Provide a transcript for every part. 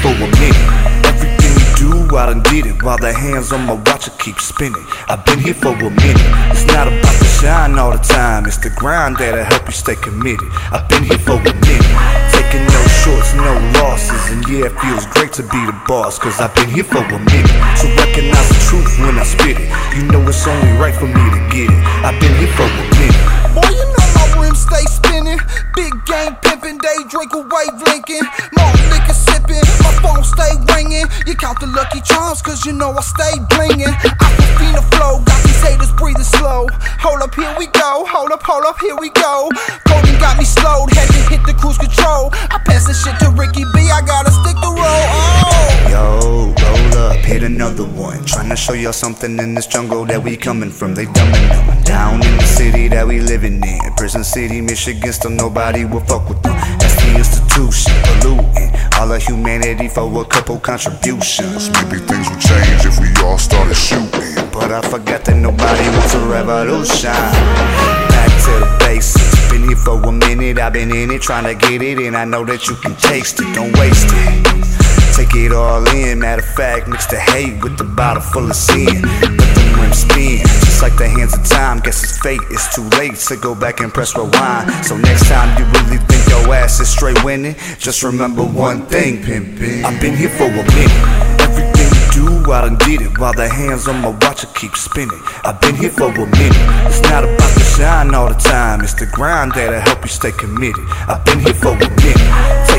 for a minute. Everything you do, I done did it. While the hands on my watch, I keep spinning. I've been here for a minute. It's not about the shine all the time, it's the grind that'll help you stay committed. I've been here for a minute. Taking no shorts, no losses. And yeah, it feels great to be the boss, cause I've been here for a minute. So recognize the truth when I spit it. You know it's only right for me to get it. I've been here for a minute. You count the lucky charms, cause you know I stay blinging. Aquafina flow, got these haters breathing slow. Hold up, here we go. Hold up, hold up, here we go. Golden got me slowed, had to hit the cruise control. I pass the shit to Ricky B, I gotta stick the roll. Oh. Yo, roll up, hit another one. Tryna show y'all something in this jungle that we coming from. They dumbing them down in the city that we living in. Prison City, Michigan, still nobody will fuck with them. That's the institution, polluting all of humanity for a couple contributions. Maybe things would change if we all started shooting. But I forgot that nobody wants a revolution. Back to the basics. Been here for a minute, I've been in it, trying to get it, and I know that you can taste it. Don't waste it. Take it all in. Matter of fact, mix the hate with the bottle full of sin. Let them rims spin, just like the hands of time. Guess it's fate, it's too late to go back and press rewind. So next time you really think your ass is straight winning, just remember one thing, pimpin'. I've been here for a minute. Everything you do, I done did it. While the hands on my watch, I keep spinning. I've been here for a minute. It's not about the shine all the time, it's the grind that'll help you stay committed. I've been here for a minute.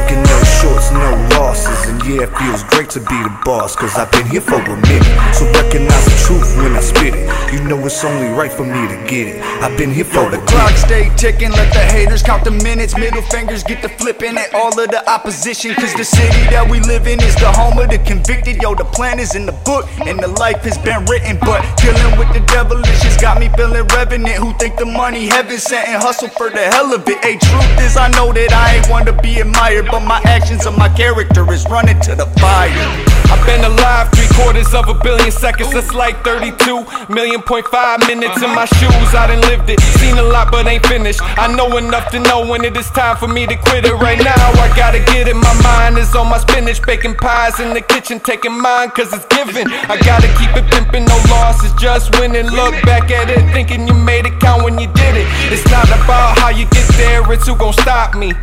No losses. And yeah, it feels great to be the boss, cause I've been here for a minute. So recognize the truth when I spit it. You know it's only right for me to get it. I've been here for Yo, the clock stay ticking, let the haters count the minutes. Middle fingers get to flipping at all of the opposition. Cause the city that we live in is the home of the convicted. Yo, the plan is in the book, and the life has been written. But dealing with the devilish has got me feeling revenant. Who think the money heaven sent and hustle for the hell of it. Hey, truth is, I know that I ain't one to be admired, but my actions and my character is running to the fire. I've been alive three quarters of a billion seconds. That's like 32 million point five minutes in my shoes. I done lived it, seen a lot, but ain't finished. I know enough to know when it is time for me to quit it. Right now, I gotta get it. My mind is on my spinach, baking pies in the kitchen, taking mine cause it's given. I gotta keep it pimping, no losses, just winning. Look back at it, thinking you made it count when you did it. It's not about how you get there, it's who gon' stop me.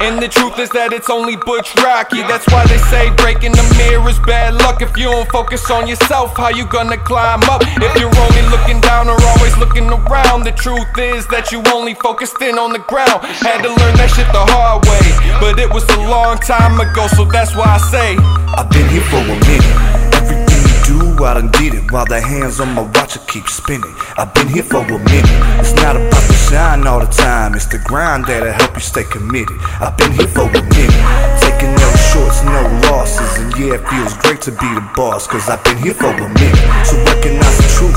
And the truth is that it's only Butch Rocky. That's why they say breaking the mirror is bad luck. If you don't focus on yourself, how you gonna climb up? If you're only looking down or always looking around, the truth is that you only focused in on the ground. Had to learn that shit the hard way, but it was a long time ago, so that's why I say. I've been here for a minute. Everything you do, I done did it. While the hands on my watch, keep spinning. I've been here for a minute. It's not about the shine all the time, it's the grind that'll help you stay committed. I've been here for a minute. No losses. And yeah, it feels great to be the boss, cause I've been here for a minute. So recognize the truth